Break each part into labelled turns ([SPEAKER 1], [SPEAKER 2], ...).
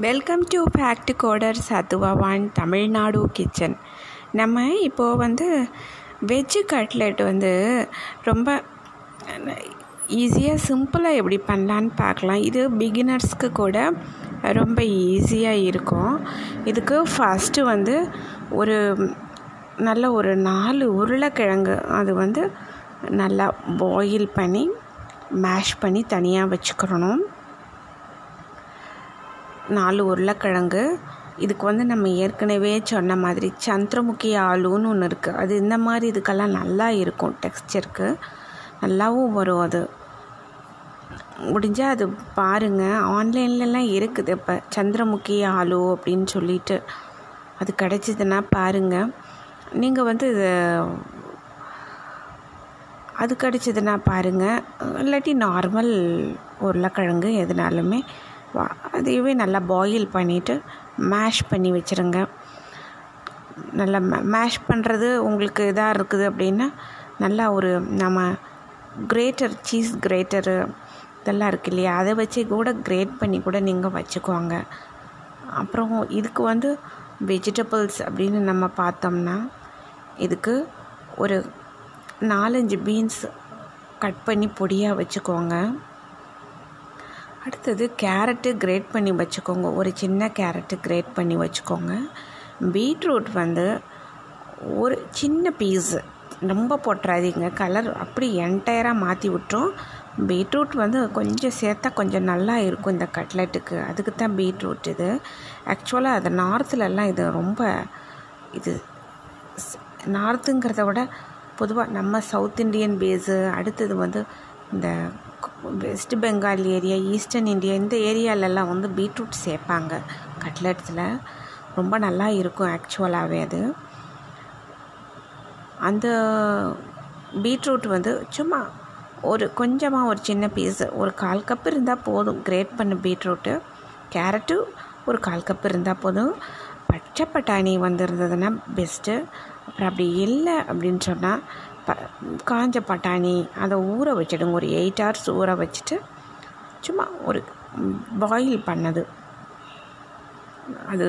[SPEAKER 1] Welcome to fact கோடர் சத்துவாவான் Tamil Nadu kitchen நம்ம இப்போது வந்து வெஜ்ஜு கட்லெட் வந்து ரொம்ப ஈஸியாக சிம்பிளாக எப்படி பண்ணலான்னு பார்க்கலாம். இது பிகினர்ஸ்க்கு கூட ரொம்ப ஈஸியாக இருக்கும். இதுக்கு ஃபஸ்ட்டு வந்து ஒரு நல்ல ஒரு நாலு உருளைக்கிழங்கு அது வந்து நல்லா பாயில் பண்ணி மேஷ் பண்ணி தனியாக வச்சுக்கிறணும் நாலு உருளைக்கிழங்கு. இதுக்கு வந்து நம்ம ஏற்கனவே சொன்ன மாதிரி சந்திரமுகி ஆலுன்னு ஒன்று இருக்குது அது இந்த மாதிரி இதுக்கெல்லாம் நல்லா இருக்கும் டெக்ஸ்டருக்கு நல்லாவும் வரும் அது. முடிஞ்சால் அது பாருங்கள் ஆன்லைன்லலாம் இருக்குது இப்போ சந்திரமுகி ஆலு அப்படின்னு சொல்லிட்டு. அது கிடச்சிதுன்னா பாருங்கள் நீங்கள் வந்து இது அது கிடச்சிதுன்னா பாருங்கள் இல்லாட்டி நார்மல் உருளைக்கிழங்கு எதுனாலுமே அதையவே நல்லா பாயில் பண்ணிவிட்டு மேஷ் பண்ணி வச்சுருங்க. நல்லா மேஷ் பண்ணுறது உங்களுக்கு இதாக இருக்குது அப்படின்னா நல்லா ஒரு நம்ம கிரேட்டர் சீஸ் கிரேட்டரு இதெல்லாம் இருக்கு இல்லையா? அதை வச்சு கூட கிரேட் பண்ணி கூட நீங்கள் வச்சுக்குவாங்க அப்புறம் இதுக்கு வந்து வெஜிடபிள்ஸ் அப்படின்னு நம்ம பார்த்தோம்னா இதுக்கு ஒரு நாலஞ்சு பீன்ஸ் கட் பண்ணி பொடியாக வச்சுக்கோங்க. அடுத்தது கேரட்டு கிரேட் பண்ணி வச்சுக்கோங்க. ஒரு சின்ன கேரட்டு கிரேட் பண்ணி வச்சுக்கோங்க. பீட்ரூட் வந்து ஒரு சின்ன பீஸு. ரொம்ப போட்டுறாதீங்க. கலர் அப்படி என்டையராக மாற்றி விட்டுரும். பீட்ரூட் வந்து கொஞ்சம் சேர்த்தா கொஞ்சம் நல்லா இருக்கும் இந்த கட்லெட்டுக்கு. அதுக்கு தான் பீட்ரூட் இது. ஆக்சுவலாக அது நார்த்துலலாம் இது ரொம்ப இது நார்த்துங்கிறத விட பொதுவாக நம்ம சவுத் இண்டியன் பேஸு அடுத்தது வந்து இந்த West Bengal area eastern India இந்த ஏரியாலெல்லாம் வந்து பீட்ரூட் சேர்ப்பாங்க. கட்லெட்ஸில் ரொம்ப நல்லா இருக்கும் ஆக்சுவலாகவே அது. அந்த பீட்ரூட் வந்து சும்மா ஒரு கொஞ்சமாக ஒரு சின்ன பீஸு ஒரு கால் கப் இருந்தால் போதும். கிரேட் பண்ண பீட்ரூட்டு கேரட்டு ஒரு கால் கப் இருந்தால் போதும். பச்சை பட்டாணி வந்திருந்ததுன்னா பெஸ்ட்டு அப்புறம் அப்படி இல்லை அப்படின்னு சொன்னால் ப காஞ்ச பட்டாணி அதை ஊற வச்சிடுங்க. ஒரு எயிட் ஹவர்ஸ் ஊற வச்சுட்டு சும்மா ஒரு பாயில் பண்ணது. அது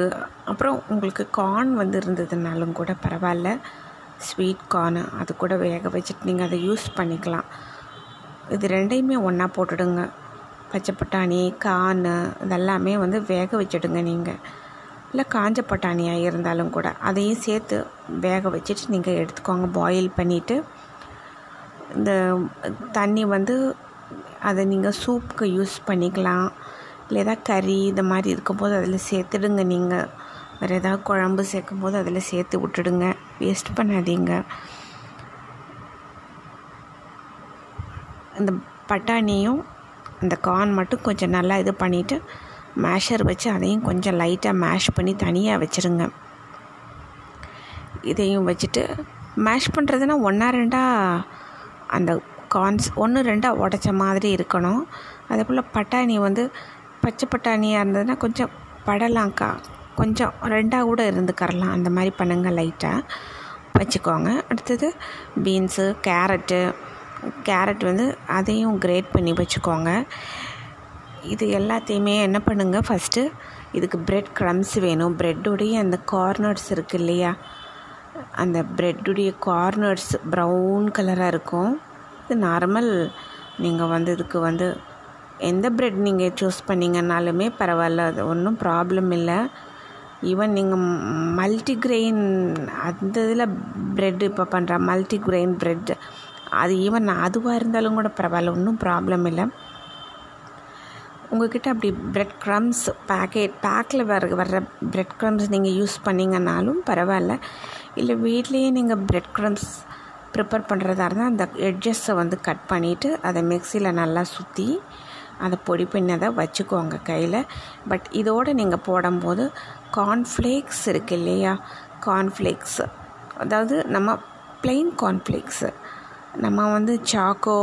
[SPEAKER 1] அப்புறம் உங்களுக்கு கார்ன் வந்து இருந்ததுனாலும் கூட பரவாயில்ல. ஸ்வீட் கார்னு அது கூட வேக வச்சுட்டு நீங்கள் அதை யூஸ் பண்ணிக்கலாம். இது ரெண்டையுமே ஒன்றா போட்டுடுங்க. பச்சை பட்டாணி கார்னு இதெல்லாமே வந்து வேக வச்சுடுங்க நீங்கள் இல்லை காஞ்ச பட்டாணியாக இருந்தாலும் கூட அதையும் சேர்த்து வேக வச்சுட்டு நீங்கள் எடுத்துக்கோங்க. பாயில் பண்ணிவிட்டு இந்த தண்ணி வந்து அதை நீங்கள் சூப்புக்கு யூஸ் பண்ணிக்கலாம். இல்லை ஏதாவது கறி இந்த மாதிரி இருக்கும்போது அதில் சேர்த்துடுங்க நீங்கள் வேறு ஏதாவது குழம்பு சேர்க்கும்போது அதில் சேர்த்து விட்டுடுங்க. வேஸ்ட் பண்ணாதீங்க. இந்த பட்டாணியும் அந்த கார்ன் மட்டும் கொஞ்சம் நல்லா இது பண்ணிவிட்டு மேஷர் வச்சு அதையும் கொஞ்சம் லைட்டாக மேஷ் பண்ணி தனியாக வச்சுருங்க. இதையும் வச்சுட்டு மேஷ் பண்ணுறதுனா ஒன்றா ரெண்டாக அந்த கார்ன்ஸ் ஒன்று ரெண்டாக உடச்ச மாதிரி இருக்கணும். அதே போல் பட்டாணி வந்து பச்சை பட்டாணியாக இருந்ததுன்னா கொஞ்சம் படலாம்க்கா. கொஞ்சம் ரெண்டாக கூட இருந்துக்கரலாம் அந்த மாதிரி பண்ணுங்கள் லைட்டாக வச்சுக்கோங்க. அடுத்தது பீன்ஸு கேரட்டு கேரட் வந்து அதையும் கிரேட் பண்ணி வச்சுக்கோங்க. இது எல்லாத்தையுமே என்ன பண்ணுங்கள் ஃபஸ்ட்டு இதுக்கு ப்ரெட் க்ரம்ஸ் வேணும். ப்ரெட்டுடைய அந்த கார்னர்ஸ் இருக்குது இல்லையா? அந்த ப்ரெட்டுடைய கார்னர்ஸ் ப்ரௌன் கலராக இருக்கும். இது நார்மல் நீங்கள் வந்து இதுக்கு வந்து எந்த ப்ரெட் நீங்கள் சூஸ் பண்ணிங்கனாலுமே பரவாயில்ல அது ஒன்றும் ப்ராப்ளம் இல்லை. ஈவன் நீங்கள் மல்டிக்ரெயின் அந்த இதில் ப்ரெட் இப்போ பண்ணுற மல்டிக்ரெயின் ப்ரெட் அது ஈவன் அதுவாக இருந்தாலும் கூட பரவாயில்ல ஒன்றும் ப்ராப்ளம் இல்லை. உங்கள்கிட்ட அப்படி ப்ரெட் க்ரம்ஸ் பேக்கெட் பேக்கில் வர வர்ற ப்ரெட் க்ரம்ஸ் நீங்கள் யூஸ் பண்ணிங்கனாலும் பரவாயில்ல. இல்லை வீட்லேயே நீங்கள் ப்ரெட் க்ரம்ஸ் ப்ரிப்பேர் பண்ணுறதா இருந்தால் அந்த எட்ஜஸ்ஸை வந்து கட் பண்ணிவிட்டு அதை மிக்சியில் நல்லா சுற்றி அதை பொடி பின்னதை வச்சுக்கோங்க கையில். பட் இதோடு நீங்கள் போடும்போது கார்ன்ஃப்ளேக்ஸ் இருக்குது இல்லையா? கார்ன்ஃப்ளேக்ஸ் அதாவது நம்ம ப்ளெயின் கார்ன்ஃப்ளேக்ஸு நம்ம வந்து சாக்கோ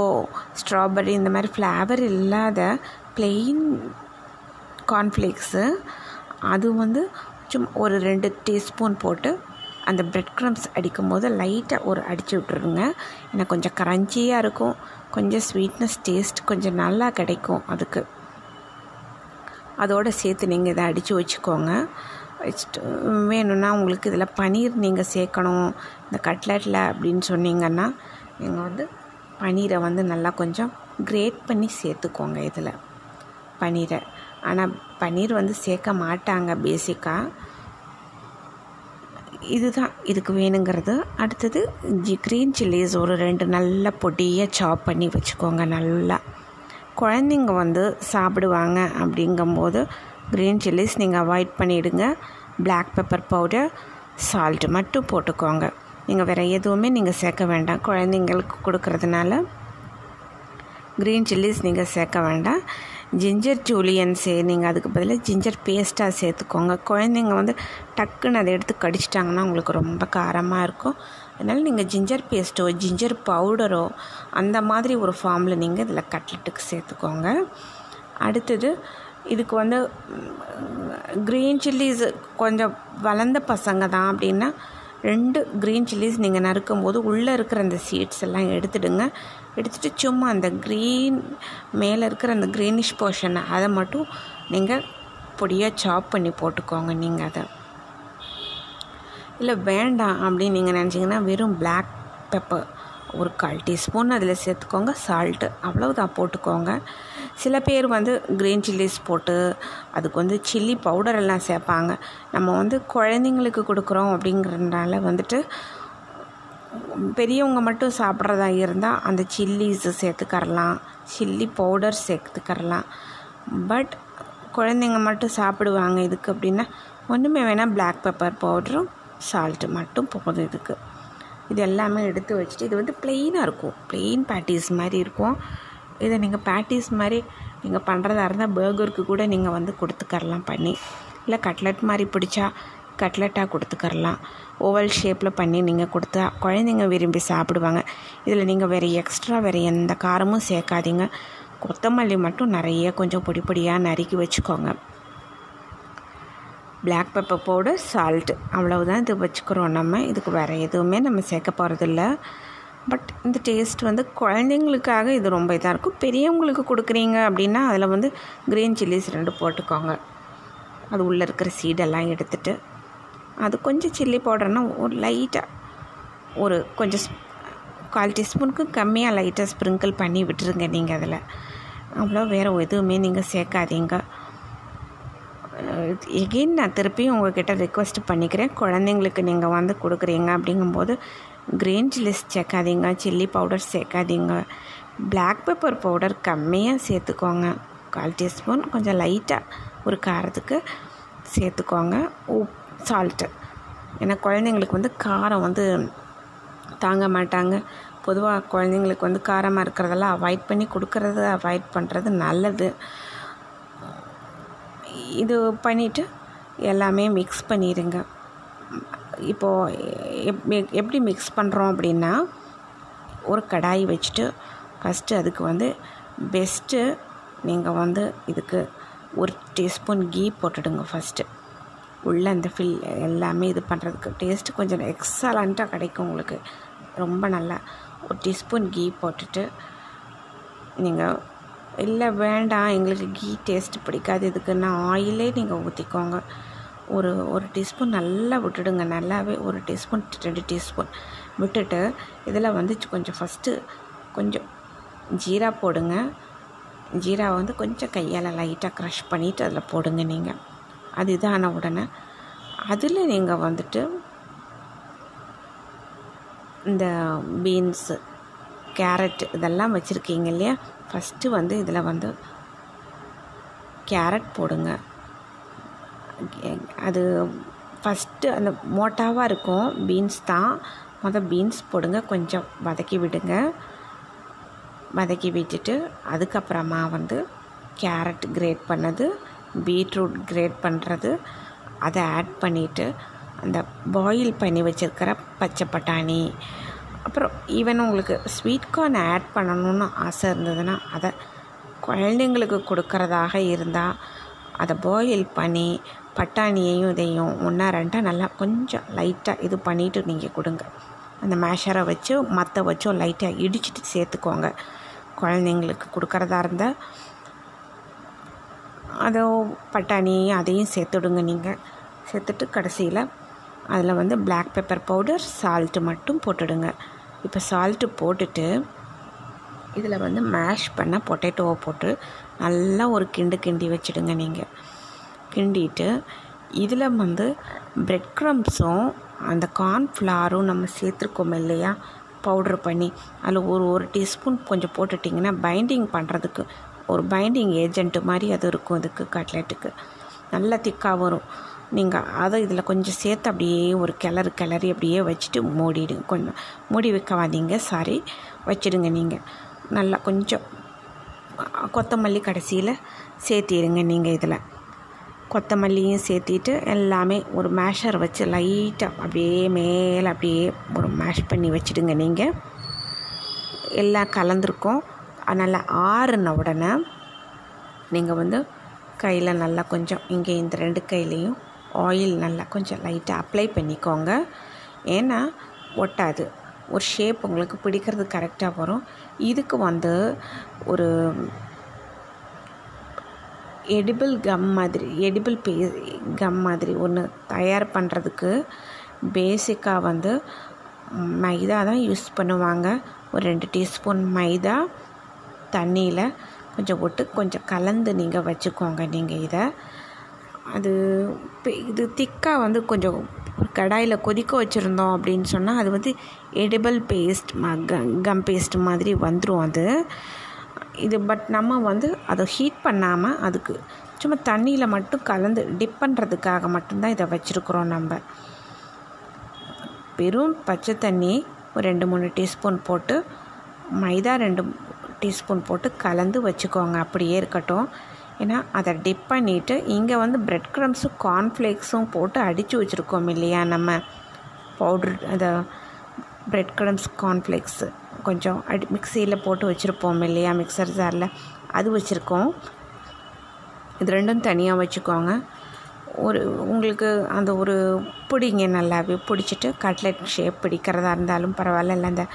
[SPEAKER 1] ஸ்ட்ராபெரி இந்த மாதிரி ஃப்ளேவர் இல்லாத ப்ளெயின் கார்ன்ஃப்ளேக்ஸு அது வந்து சும்மா ஒரு ரெண்டு டீஸ்பூன் போட்டு அந்த ப்ரெட் க்ரம்ஸ் அடிக்கும்போது லைட்டாக ஒரு அடித்து விட்ருங்க ஏன்னா கொஞ்சம் க்ரன்ச்சியாக இருக்கும். கொஞ்சம் ஸ்வீட்னஸ் டேஸ்ட் கொஞ்சம் நல்லா கிடைக்கும் அதுக்கு. அதோடு சேர்த்து நீங்கள் இதை அடித்து வச்சுக்கோங்க. வச்சுட்டு வேணும்னா உங்களுக்கு இதில் பன்னீர் நீங்கள் சேர்க்கணும். இந்த கட்லெட்டில் அப்படின்னு சொன்னீங்கன்னா நீங்கள் வந்து பன்னீரை வந்து நல்லா கொஞ்சம் கிரேட் பண்ணி சேர்த்துக்கோங்க இதில். பன்னீரை. ஆனால் பன்னீர் வந்து சேர்க்க மாட்டாங்க பேசிக்காக இதுதான் இதுக்கு வேணுங்கிறது. அடுத்தது ஜி க்ரீன் சில்லிஸ் ஒரு ரெண்டு நல்ல பொடியாக சாப் பண்ணி வச்சுக்கோங்க நல்லா. குழந்தைங்க வந்து சாப்பிடுவாங்க அப்படிங்கும்போது க்ரீன் சில்லிஸ் நீங்கள் அவாய்ட் பண்ணிவிடுங்க பிளாக் பெப்பர் பவுடர் சால்ட்டு மட்டும் போட்டுக்கோங்க. நீங்கள் வேறு எதுவுமே நீங்கள் சேர்க்க வேண்டாம். குழந்தைங்களுக்கு கொடுக்கறதுனால க்ரீன் சில்லிஸ் நீங்கள் சேர்க்க வேண்டாம். ஜிஞ்சர் ஜூலியன்ஸே நீங்கள் அதுக்கு பதிலாக ஜிஞ்சர் பேஸ்ட்டாக சேர்த்துக்கோங்க. குழந்தைங்க வந்து டக்குன்னு அதை எடுத்து கடிச்சிட்டாங்கன்னா உங்களுக்கு ரொம்ப காரமாக இருக்கும். அதனால் நீங்கள் ஜிஞ்சர் பேஸ்ட்டோ ஜிஞ்சர் பவுடரோ அந்த மாதிரி ஒரு ஃபார்மில் நீங்கள் இதில் கட்லெட்டுக்கு சேர்த்துக்கோங்க. அடுத்தது இதுக்கு வந்து க்ரீன் சில்லிஸ் கொஞ்சம் வளர்ந்த பசங்க தான் அப்படின்னா ரெண்டு க்ரீன் சில்லிஸ் நீங்கள் நறுக்கும்போது உள்ளே இருக்கிற அந்த சீட்ஸ் எல்லாம் எடுத்துடுங்க. எடுத்துகிட்டு சும்மா அந்த க்ரீன் மேலே இருக்கிற அந்த க்ரீனிஷ் போர்ஷனை அதை மட்டும் நீங்கள் பொடியாக சாப் பண்ணி போட்டுக்கோங்க. நீங்கள் அதை. இல்லை வேண்டாம் அப்படின்னு நீங்கள் நினச்சிங்கன்னா வெறும் பிளாக் பெப்பர் ஒரு கால் டீஸ்பூன் அதில் சேர்த்துக்கோங்க. சால்ட்டு அவ்வளவுதான் போட்டுக்கோங்க. சில பேர் வந்து க்ரீன் சில்லிஸ் போட்டு அதுக்கு வந்து சில்லி பவுடர் எல்லாம் சேர்ப்பாங்க. நம்ம வந்து குழந்தைங்களுக்கு கொடுக்குறோம் அப்படிங்கிறதுனால வந்துட்டு பெரியவங்க மட்டும் சாப்பிட்றதா இருந்தால் அந்த சில்லிஸு சேர்த்துக்கரலாம் சில்லி பவுடர் சேர்த்துக்கரலாம். பட் குழந்தைங்க மட்டும் சாப்பிடுவாங்க இதுக்கு அப்படின்னா ஒன்றுமே வேணால் பிளாக் பெப்பர் பவுடரும் சால்ட்டு மட்டும் போதும் இதுக்கு. இது எல்லாமே எடுத்து வச்சுட்டு இது வந்து ப்ளெயினாக இருக்கும். ப்ளெயின் பேட்டிஸ் மாதிரி இருக்கும். இதை நீங்கள் பேட்டிஸ் மாதிரி நீங்கள் பண்ணுறதா இருந்தால் பர்கருக்கு கூட நீங்கள் வந்து கொடுத்துக்கரலாம் பண்ணி. இல்லை கட்லெட் மாதிரி பிடிச்சா கட்லெட்டாக கொடுத்துக்கரலாம் ஓவல் ஷேப்பில் பண்ணி நீங்கள் கொடுத்தா குழந்தைங்க விரும்பி சாப்பிடுவாங்க. இதில் நீங்கள் வேறு எக்ஸ்ட்ரா வேறு எந்த காரமும் சேர்க்காதீங்க. கொத்தமல்லி மட்டும் நிறைய கொஞ்சம் பொடி பொடியாக நறுக்கி வச்சுக்கோங்க. பிளாக் பெப்பர் பவுடர் சால்ட்டு அவ்வளவுதான் இது வச்சுக்கிறோம் நம்ம. இதுக்கு வேறு எதுவுமே நம்ம சேர்க்க போகிறதில்ல பட் இந்த டேஸ்ட் வந்து குழந்தைங்களுக்காக இது ரொம்ப இதாக இருக்கும். பெரியவங்களுக்கு கொடுக்குறீங்க அப்படின்னா அதில் வந்து க்ரீன் சில்லிஸ் ரெண்டு போட்டுக்கோங்க. அது உள்ளே இருக்கிற சீடெல்லாம் எடுத்துகிட்டு அது கொஞ்சம் சில்லி பவுடர்னால் ஒரு லைட்டாக ஒரு கொஞ்சம் கால் டீஸ்பூனுக்கு கம்மியாக லைட்டாக ஸ்ப்ரிங்கிள் பண்ணி விட்டுருங்க நீங்கள் அதில். அவ்வளோ வேறு எதுவுமே நீங்கள் சேர்க்காதீங்க. எகெயின் நான் திருப்பியும் உங்கள்கிட்ட ரெக்வஸ்ட் பண்ணிக்கிறேன். குழந்தைங்களுக்கு நீங்கள் வந்து கொடுக்குறீங்க அப்படிங்கும்போது க்ரீன் சில்லிஸ் சேர்க்காதீங்க சில்லி பவுடர் சேர்க்காதீங்க. பிளாக் பெப்பர் பவுடர் கம்மியாக சேர்த்துக்கோங்க. கால் டீஸ்பூன் கொஞ்சம் லைட்டாக ஒரு காரத்துக்கு சேர்த்துக்கோங்க. உப் சால்ட்டு ஏன்னா குழந்தைங்களுக்கு வந்து காரம் வந்து தாங்க மாட்டாங்க. பொதுவாக குழந்தைங்களுக்கு வந்து காரமாக இருக்கிறதெல்லாம் அவாய்ட் பண்ணி கொடுக்கறத அவாய்ட் பண்ணுறது நல்லது. இது பண்ணிவிட்டு எல்லாமே மிக்ஸ் பண்ணிடுங்க இப்போது எப் எப்படி மிக்ஸ் பண்ணுறோம் அப்படின்னா ஒரு கடாய் வச்சுட்டு ஃபஸ்ட்டு அதுக்கு வந்து பெஸ்ட்டு நீங்கள் வந்து இதுக்கு ஒரு டீஸ்பூன் கீ போட்டுடுங்க ஃபஸ்ட்டு உள்ளே அந்த ஃபில் எல்லாமே இது பண்ணுறதுக்கு டேஸ்ட்டு கொஞ்சம் எக்ஸலண்ட்டாக கிடைக்கும் உங்களுக்கு. ரொம்ப நல்லா. ஒரு டீஸ்பூன் கீ போட்டுட்டு நீங்கள் இல்லை வேண்டாம் எங்களுக்கு கீ டேஸ்ட் பிடிக்காது. இதுக்குன்னா ஆயிலே நீங்கள் ஊற்றிக்கோங்க ஒரு ஒரு டீஸ்பூன் நல்லா விட்டுடுங்க. நல்லாவே ஒரு டீஸ்பூன் ரெண்டு டீஸ்பூன் விட்டுட்டு இதில் வந்து கொஞ்சம் ஃபஸ்ட்டு கொஞ்சம் ஜீரா போடுங்க. ஜீரா வந்து கொஞ்சம் கையால் லைட்டாக க்ரஷ் பண்ணிவிட்டு அதில் போடுங்க நீங்கள் அது இதான உடனே. அதில் நீங்கள் வந்துட்டு இந்த பீன்ஸு கேரட் இதெல்லாம் வச்சுருக்கீங்க இல்லையா? ஃபஸ்ட்டு வந்து இதில் வந்து கேரட் போடுங்க. அது ஃபஸ்ட்டு அந்த மோட்டாவாக இருக்கும். பீன்ஸ் தான். மொதல் பீன்ஸ் போடுங்க. கொஞ்சம் வதக்கி விடுங்க. வதக்கி விட்டுட்டு அதுக்கப்புறமா வந்து கேரட் கிரேட் பண்ணது. பீட்ரூட் கிரேட் பண்ணுறது அதை ஆட் பண்ணிவிட்டு அந்த பாயில் பண்ணி வச்சுருக்கிற பச்சை பட்டாணி. அப்புறம் ஈவன் உங்களுக்கு ஸ்வீட் கார்ன் ஆட் பண்ணணும்னு ஆசை இருந்ததுன்னா அதை குழந்தைங்களுக்கு கொடுக்கறதாக இருந்தால் அதை பாயில் பண்ணி பட்டாணியையும் இதையும் ஒன்றா ரெண்டாக நல்லா கொஞ்சம் லைட்டாக இது பண்ணிவிட்டு நீங்கள் கொடுங்க. அந்த மேஷரை வச்சு மற்ற வச்சோ லைட்டாக இடிச்சிட்டு சேர்த்துக்கோங்க. குழந்தைங்களுக்கு கொடுக்குறதா இருந்தால் அதோ பட்டாணி அதையும் சேர்த்துடுங்க நீங்கள் சேர்த்துட்டு கடைசியில் அதில் வந்து பிளாக் பெப்பர் பவுடர் சால்ட்டு மட்டும் போட்டுடுங்க. இப்போ சால்ட்டு போட்டுட்டு இதில் வந்து மேஷ் பண்ண பொட்டேட்டோவை போட்டு நல்லா ஒரு கிண்டு கிண்டி வச்சுடுங்க நீங்கள் கிண்டிட்டு இதில் வந்து பிரெட் க்ரம்ஸும் அந்த கார்ன்ஃப்ளாரும் நம்ம சேர்த்துருக்கோம் இல்லையா? பவுட்ரு பண்ணி அதில் ஒரு ஒரு டீஸ்பூன் கொஞ்சம் போட்டுட்டிங்கன்னா பைண்டிங் பண்ணுறதுக்கு ஒரு பைண்டிங் ஏஜென்ட்டு மாதிரி அது இருக்கும் அதுக்கு கட்லெட்டுக்கு நல்லா திக்காக வரும். நீங்கள் அதை இதில் கொஞ்சம் சேர்த்து அப்படியே ஒரு கிளறு கிளறி அப்படியே வச்சுட்டு மூடிடுங்க. கொஞ்சம் மூடி வைக்காதீங்க சாரி வச்சிடுங்க நீங்கள் நல்லா கொஞ்சம் கொத்தமல்லி கடைசியில் சேர்த்திடுங்க நீங்கள் இதில். கொத்தமல்லியும் சேர்த்திட்டு எல்லாமே ஒரு மேஷர் வச்சு லைட்டாக அப்படியே மேலே அப்படியே ஒரு மேஷ் பண்ணி வச்சுடுங்க நீங்கள் எல்லாம் கலந்துருக்கும். நல்லா ஆறுன உடனே நீங்கள் வந்து கையில் நல்லா கொஞ்சம் இங்கே இந்த ரெண்டு கையிலையும் ஆயில் நல்லா கொஞ்சம் லைட்டாக அப்ளை பண்ணிக்கோங்க. ஏன்னா ஒட்டாது. ஒரு ஷேப் உங்களுக்கு பிடிக்கிறது கரெக்டாக வரும். இதுக்கு வந்து ஒரு எடிபிள் கம் மாதிரி எடிபிள் பே கம் மாதிரி ஒன்று தயார் பண்ணுறதுக்கு பேசிக்காக வந்து மைதா தான் யூஸ் பண்ணுவாங்க. ஒரு ரெண்டு டீஸ்பூன் மைதா தண்ணியில் கொஞ்சம் போட்டு கொஞ்சம் கலந்து நீங்கள் வச்சுக்கோங்க நீங்கள் இதை. அது இது திக்காக வந்து கொஞ்சம் கடாயில் கொதிக்க வச்சுருந்தோம் அப்படின்னு சொன்னால் அது வந்து எடிபிள் பேஸ்ட் கம் பேஸ்ட் மாதிரி வந்துடும் அது. இது பட் நம்ம வந்து அதை ஹீட் பண்ணாமல் அதுக்கு சும்மா தண்ணியில் மட்டும் கலந்து டிப் பண்ணுறதுக்காக மட்டும்தான் இதை வச்சுருக்குறோம் நம்ம. வெறும் பச்சை தண்ணி ஒரு ரெண்டு மூணு டீஸ்பூன் போட்டு மைதா ரெண்டு டீஸ்பூன் போட்டு கலந்து வச்சுக்கோங்க. அப்படியே இருக்கட்டும். ஏன்னா அதை டிப் பண்ணிவிட்டு இங்கே வந்து பிரெட் க்ரம்ஸும் கார்ன்ஃப்ளேக்ஸும் போட்டு அடித்து வச்சுருக்கோம் இல்லையா நம்ம? பவுட்ரு அதை பிரெட் க்ரம்ஸ் கார்ன்ஃப்ளேக்ஸு கொஞ்சம் அடி மிக்சியில் போட்டு வச்சுருப்போம் இல்லையா? மிக்சர் ஜாரில் அது வச்சுருக்கோம். இது ரெண்டும் தனியாக வச்சுக்கோங்க. ஒரு உங்களுக்கு அந்த ஒரு பிடிங்க நல்லாவே பிடிச்சிட்டு கட்லெட் ஷேப் பிடிக்கிறதா இருந்தாலும் பரவாயில்ல. இல்லை அந்த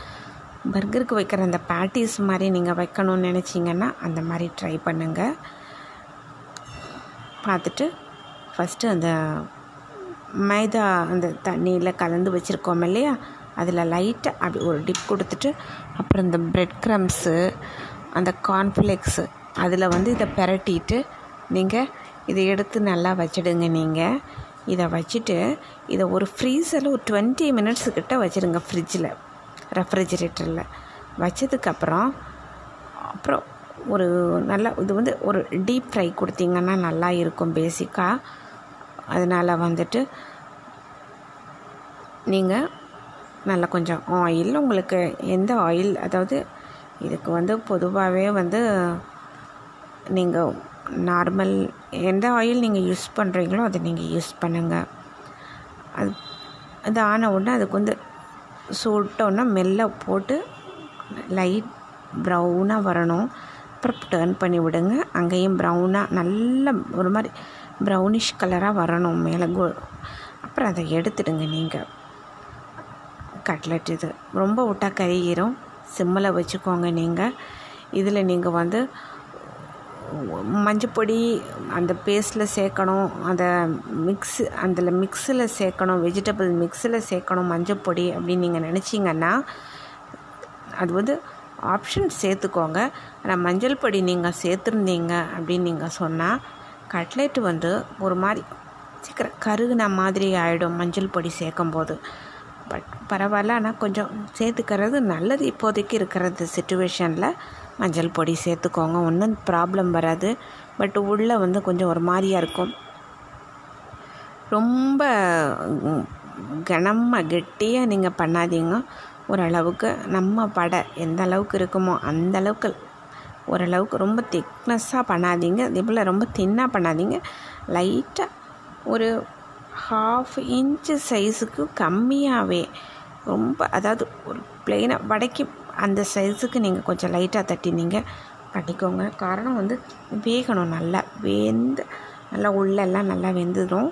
[SPEAKER 1] பர்கருக்கு வைக்கிற அந்த பேட்டிஸ் மாதிரி நீங்கள் வைக்கணும்னு நினச்சிங்கன்னா அந்த மாதிரி ட்ரை பண்ணுங்கள் பார்த்துட்டு ஃபஸ்ட்டு அந்த மைதா அந்த தண்ணியில் கலந்து வச்சுருக்கோம் இல்லையா? அதில் லைட்டாக அப்படி ஒரு டிப் கொடுத்துட்டு அப்புறம் இந்த ப்ரெட் க்ரம்ஸு அந்த கார்ன்ஃப்ளேக்ஸு அதில் வந்து இதை பெரட்டிட்டு நீங்கள் இதை எடுத்து நல்லா வச்சிடுங்க நீங்கள் இதை வச்சுட்டு இதை ஒரு ஃப்ரீசரில் ஒரு டுவெண்ட்டி மினிட்ஸ் கிட்ட வச்சுருங்க ஃப்ரிட்ஜில் ரெஃப்ரிஜிரேட்டரில் வச்சதுக்கப்புறம் அப்புறம் ஒரு நல்ல இது வந்து ஒரு டீப் ஃப்ரை கொடுத்தீங்கன்னா நல்லா இருக்கும் பேசிக்காக அதனால் வந்துட்டு நீங்கள் நல்லா கொஞ்சம் ஆயில் உங்களுக்கு எந்த ஆயில் அதாவது இதுக்கு வந்து பொதுவாகவே வந்து நீங்கள் நார்மல் எந்த ஆயில் நீங்கள் யூஸ் பண்ணுறீங்களோ அதை நீங்கள் யூஸ் பண்ணுங்கள் அது அது ஆன உடனே அதுக்கு வந்து சுட்டோன்னா மெல்ல போட்டு லைட் ப்ரௌனாக வரணும். அப்புறம் டேர்ன் பண்ணி விடுங்க. அங்கேயும் ப்ரௌனாக நல்ல ஒரு மாதிரி ப்ரௌனிஷ் கலராக வரணும் மேலே கோ அப்புறம் அதை எடுத்துடுங்க நீங்கள் கட்லெட் இது. ரொம்ப விட்டா கறியிரும் சிம்மில் வச்சுக்கோங்க நீங்கள் இதில் நீங்கள் வந்து மஞ்சப்பொடி அந்த பேஸ்ட்டில் சேர்க்கணும் அதை மிக்ஸ் அதில் மிக்ஸில் சேர்க்கணும் வெஜிடபிள் மிக்ஸில் சேர்க்கணும் மஞ்சப்பொடி அப்படின்னு நீங்கள் நினச்சிங்கன்னா அது வந்து ஆப்ஷன் சேர்த்துக்கோங்க. ஆனால் மஞ்சள் பொடி நீங்கள் சேர்த்துருந்தீங்க அப்படின்னு நீங்கள் சொன்னால் கட்லெட் வந்து ஒரு மாதிரி சீக்கிரம் கருகுன மாதிரி ஆகிடும் மஞ்சள் பொடி சேர்க்கும்போது. பட் பரவாயில்ல ஆனால் கொஞ்சம் சேர்த்துக்கிறது நல்லது. இப்போதைக்கு இருக்கிறது சுச்சுவேஷனில் மஞ்சள் பொடி சேர்த்துக்கோங்க. ஒன்றும் ப்ராப்ளம் வராது. பட் உள்ளே வந்து கொஞ்சம் ஒரு மாதிரியாக இருக்கும். ரொம்ப கனமாக கெட்டியாக நீங்கள் பண்ணாதீங்க. ஓரளவுக்கு நம்ம படை எந்த அளவுக்கு இருக்குமோ அந்த அளவுக்கு ஓரளவுக்கு ரொம்ப திக்னஸ்ஸாக பண்ணாதீங்க. அதே போல் ரொம்ப தின்னாக பண்ணாதீங்க. லைட்டாக ஒரு ஹாஃப் இன்ச்சு சைஸுக்கு கம்மியாகவே ரொம்ப அதாவது ஒரு பிளெயினாக வடைக்கு அந்த சைஸுக்கு நீங்கள் கொஞ்சம் லைட்டாக தட்டி நீங்கள் பண்ணிக்கோங்க காரணம் வந்து வேகணும் நல்லா. வெந்து நல்லா உள்ளெல்லாம் நல்லா வெந்துடும்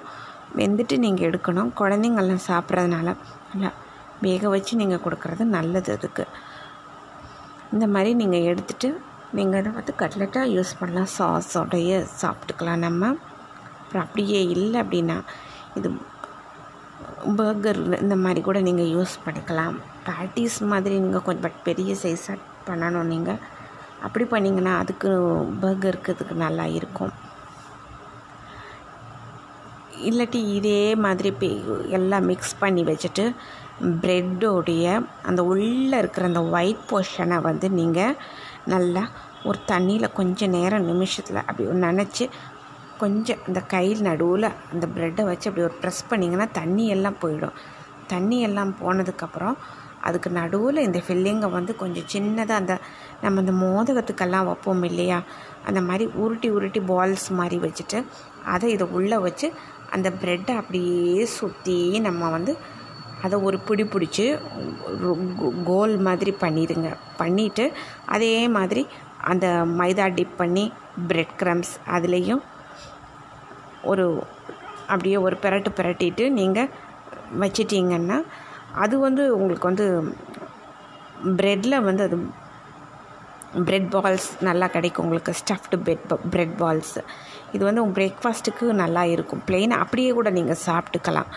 [SPEAKER 1] வெந்துட்டு நீங்கள் எடுக்கணும். குழந்தைங்கள்லாம் சாப்பிட்றதுனால நல்லா வேக வச்சு நீங்கள் கொடுக்குறது நல்லது அதுக்கு. இந்த மாதிரி நீங்கள் எடுத்துகிட்டு நீங்கள் இதை வந்து கட்லெட்டாக யூஸ் பண்ணலாம். சாஸோடைய சாப்பிட்டுக்கலாம் நம்ம. அப்புறம் அப்படியே இல்லை அப்படின்னா இது பர்கர் இந்த மாதிரி கூட நீங்கள் யூஸ் பண்ணிக்கலாம். பேட்டிஸ் மாதிரி நீங்கள் கொஞ்சம் பட் பெரிய சைஸாக பண்ணணும் நீங்கள் அப்படி பண்ணிங்கன்னா அதுக்கு பர்கருக்கு இருக்கிறதுக்கு நல்லா இருக்கும். இல்லாட்டி இதே மாதிரி பே எல்லாம் மிக்ஸ் பண்ணி வச்சுட்டு ப்ரெட்டோடைய அந்த உள்ளே இருக்கிற அந்த ஒயிட் போர்ஷனை வந்து நீங்கள் நல்லா ஒரு தண்ணியில் கொஞ்சம் நேரம் நிமிஷத்தில் அப்படி நினச்சி கொஞ்சம் இந்த கையில் நடுவில் அந்த ப்ரெட்டை வச்சு அப்படி ஒரு ப்ரெஸ் பண்ணிங்கன்னா தண்ணி எல்லாம் போயிடும். தண்ணி எல்லாம் போனதுக்கப்புறம் அதுக்கு நடுவில் இந்த ஃபில்லிங்கை வந்து கொஞ்சம் சின்னதாக அந்த நம்ம இந்த மோதகத்துக்கெல்லாம் வைப்போம் இல்லையா? அந்த மாதிரி உருட்டி உருட்டி பால்ஸ் மாதிரி வச்சுட்டு அதை இதை உள்ளே வச்சு அந்த ப்ரெட்டை அப்படியே சுற்றி நம்ம வந்து அதை ஒரு பிடி பிடிச்சி கோல் மாதிரி பண்ணிடுங்க. பண்ணிவிட்டு அதே மாதிரி அந்த மைதா டிப் பண்ணி ப்ரெட் க்ரம்ஸ் அதுலேயும் ஒரு அப்படியே ஒரு பிரட்டு பிரட்டிட்டு நீங்கள் வச்சிட்டிங்கன்னா அது வந்து உங்களுக்கு வந்து ப்ரெட்டில் வந்து அது ப்ரெட் பால்ஸ் நல்லா கிடைக்கும் உங்களுக்கு ஸ்டஃப்டு பெட் ப்ரெட் பால்ஸ் இது வந்து உங்கள் பிரேக்ஃபாஸ்ட்டுக்கு நல்லா இருக்கும். பிளெயின் அப்படியே கூட நீங்கள் சாப்பிட்டுக்கலாம்.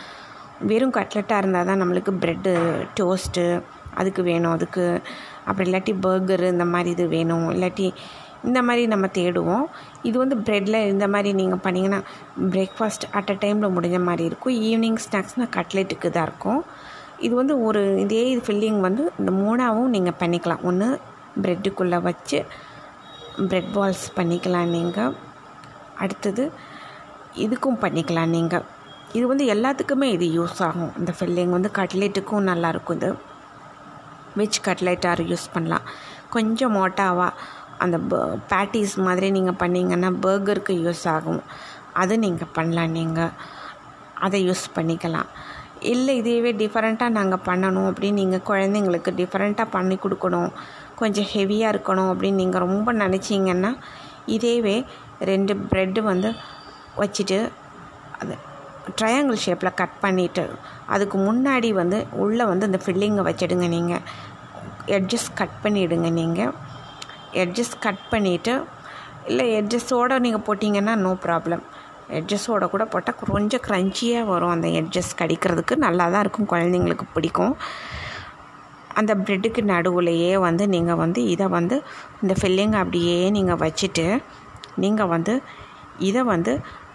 [SPEAKER 1] வெறும் கட்லெட்டாக இருந்தால் தான் நம்மளுக்கு ப்ரெட்டு டோஸ்ட்டு அதுக்கு வேணும். அதுக்கு அப்புறம் இல்லாட்டி பர்கரு இந்த மாதிரி இது வேணும். இல்லாட்டி இந்த மாதிரி நம்ம தேடுவோம். இது வந்து ப்ரெட்டில் இந்த மாதிரி நீங்கள் பண்ணிங்கன்னா பிரேக்ஃபாஸ்ட் அட் அ டைமில் முடிஞ்ச மாதிரி இருக்கும். ஈவினிங் ஸ்நாக்ஸ்னால் கட்லெட்டுக்கு தான் இருக்கும். இது வந்து ஒரு இதே ஃபில்லிங் வந்து இந்த மூணாவும் நீங்கள் பண்ணிக்கலாம். ஒன்று ப்ரெட்டுக்குள்ளே வச்சு ப்ரெட் பால்ஸ் பண்ணிக்கலாம் நீங்கள் அடுத்தது இதுக்கும் பண்ணிக்கலாம் நீங்கள் இது வந்து எல்லாத்துக்குமே இது யூஸ் ஆகும். இந்த ஃபில்லிங் வந்து கட்லெட்டுக்கும் நல்லாயிருக்கும் இது. வெஜ் கட்லெட்டாக யூஸ் பண்ணலாம். கொஞ்சம் மோட்டாவாக அந்த பேட்டிஸ் மாதிரி நீங்கள் பண்ணிங்கன்னா பர்கருக்கு யூஸ் ஆகும். அது நீங்கள் பண்ணலாம் நீங்கள் அதை யூஸ் பண்ணிக்கலாம். இல்லை இதையவே டிஃப்ரெண்ட்டாக நாங்கள் பண்ணணும் அப்படின்னு நீங்கள் குழந்தைங்களுக்கு டிஃப்ரெண்ட்டாக பண்ணி கொடுக்கணும். கொஞ்சம் ஹெவியாக இருக்கணும் அப்படின்னு நீங்கள் ரொம்ப நினச்சிங்கன்னா இதேவே ரெண்டு ப்ரெட்டு வந்து வச்சுட்டு அது ட்ரையாங்கிள் ஷேப்பில் கட் பண்ணிவிட்டு அதுக்கு முன்னாடி வந்து உள்ளே வந்து இந்த ஃபில்லிங்கை வச்சிடுங்க நீங்கள் எட்ஜஸ் கட் பண்ணிவிடுங்க நீங்கள் எட்ஜஸ் கட் பண்ணிவிட்டு இல்லை எட்ஜஸோடு நீங்கள் போட்டிங்கன்னா நோ ப்ராப்ளம் எட்ஜஸோட கூட போட்டால் கொஞ்சம் க்ரன்ச்சியாக வரும். அந்த எட்ஜஸ் கடிக்கிறதுக்கு நல்லா தான் இருக்கும். குழந்தைங்களுக்கு பிடிக்கும். அந்த ப்ரெட்டுக்கு நடுவுலையே வந்து நீங்கள் வந்து இதை வந்து இந்த ஃபில்லிங்கை அப்படியே நீங்கள் வச்சுட்டு நீங்கள் வந்து இதை வந்து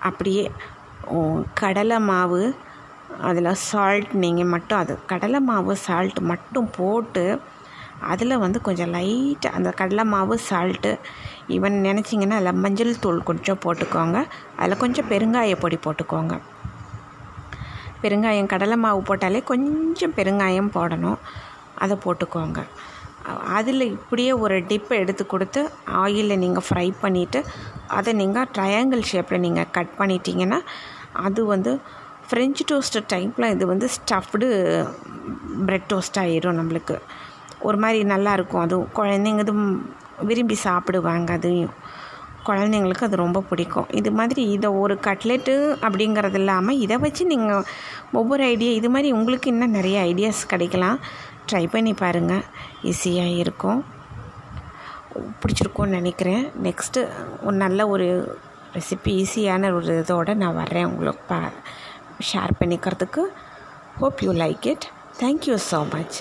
[SPEAKER 1] அப்படியே கடலை மாவு அதில் சால்ட் நீங்கள் மட்டும் அது கடலை மாவு சால்ட் மட்டும் போட்டு அதில் வந்து கொஞ்சம் லைட்டாக அந்த கடலை மாவு சால்ட்டு ஈவன் நினச்சிங்கன்னா அதில் மஞ்சள் தூள் கொஞ்சம் போட்டுக்கோங்க. அதில் கொஞ்சம் பெருங்காய பொடி போட்டுக்கோங்க. பெருங்காயம் கடலை மாவு போட்டாலே கொஞ்சம் பெருங்காயம் போடணும். அதை போட்டுக்கோங்க. அதில் இப்படியே ஒரு டிப்பை எடுத்து கொடுத்து ஆயிலில் நீங்கள் ஃப்ரை பண்ணிவிட்டு அதை நீங்கள் ட்ரையாங்கிள் ஷேப்பில் நீங்கள் கட் பண்ணிட்டீங்கன்னா அது வந்து ஃப்ரெஞ்ச் டோஸ்ட் டைப்பில் இது வந்து ஸ்டஃப்டு ப்ரெட் டோஸ்ட் ஆயிரும் நம்மளுக்கு. ஒரு மாதிரி நல்லாயிருக்கும் அதுவும் குழந்தைங்க இதுவும் விரும்பி சாப்பிடுவாங்க. அதையும் குழந்தைங்களுக்கு அது ரொம்ப பிடிக்கும். இது மாதிரி இதை ஒரு கட்லெட்டு அப்படிங்கிறது இல்லாமல் இதை வச்சு நீங்கள் ஒவ்வொரு ஐடியா இது மாதிரி உங்களுக்கு இன்னும் நிறைய ஐடியாஸ் கிடைக்கலாம். ட்ரை பண்ணி பாருங்கள் ஈஸியாக இருக்கும். பிடிச்சிருக்கும்னு நினைக்கிறேன். நெக்ஸ்ட்டு ஒரு நல்ல ஒரு ரெசிபி ஈஸியான ஒரு இதோடு நான் வர்றேன் உங்களுக்கு பா ஷேர் பண்ணிக்கிறதுக்கு. Hope you like it thank you so much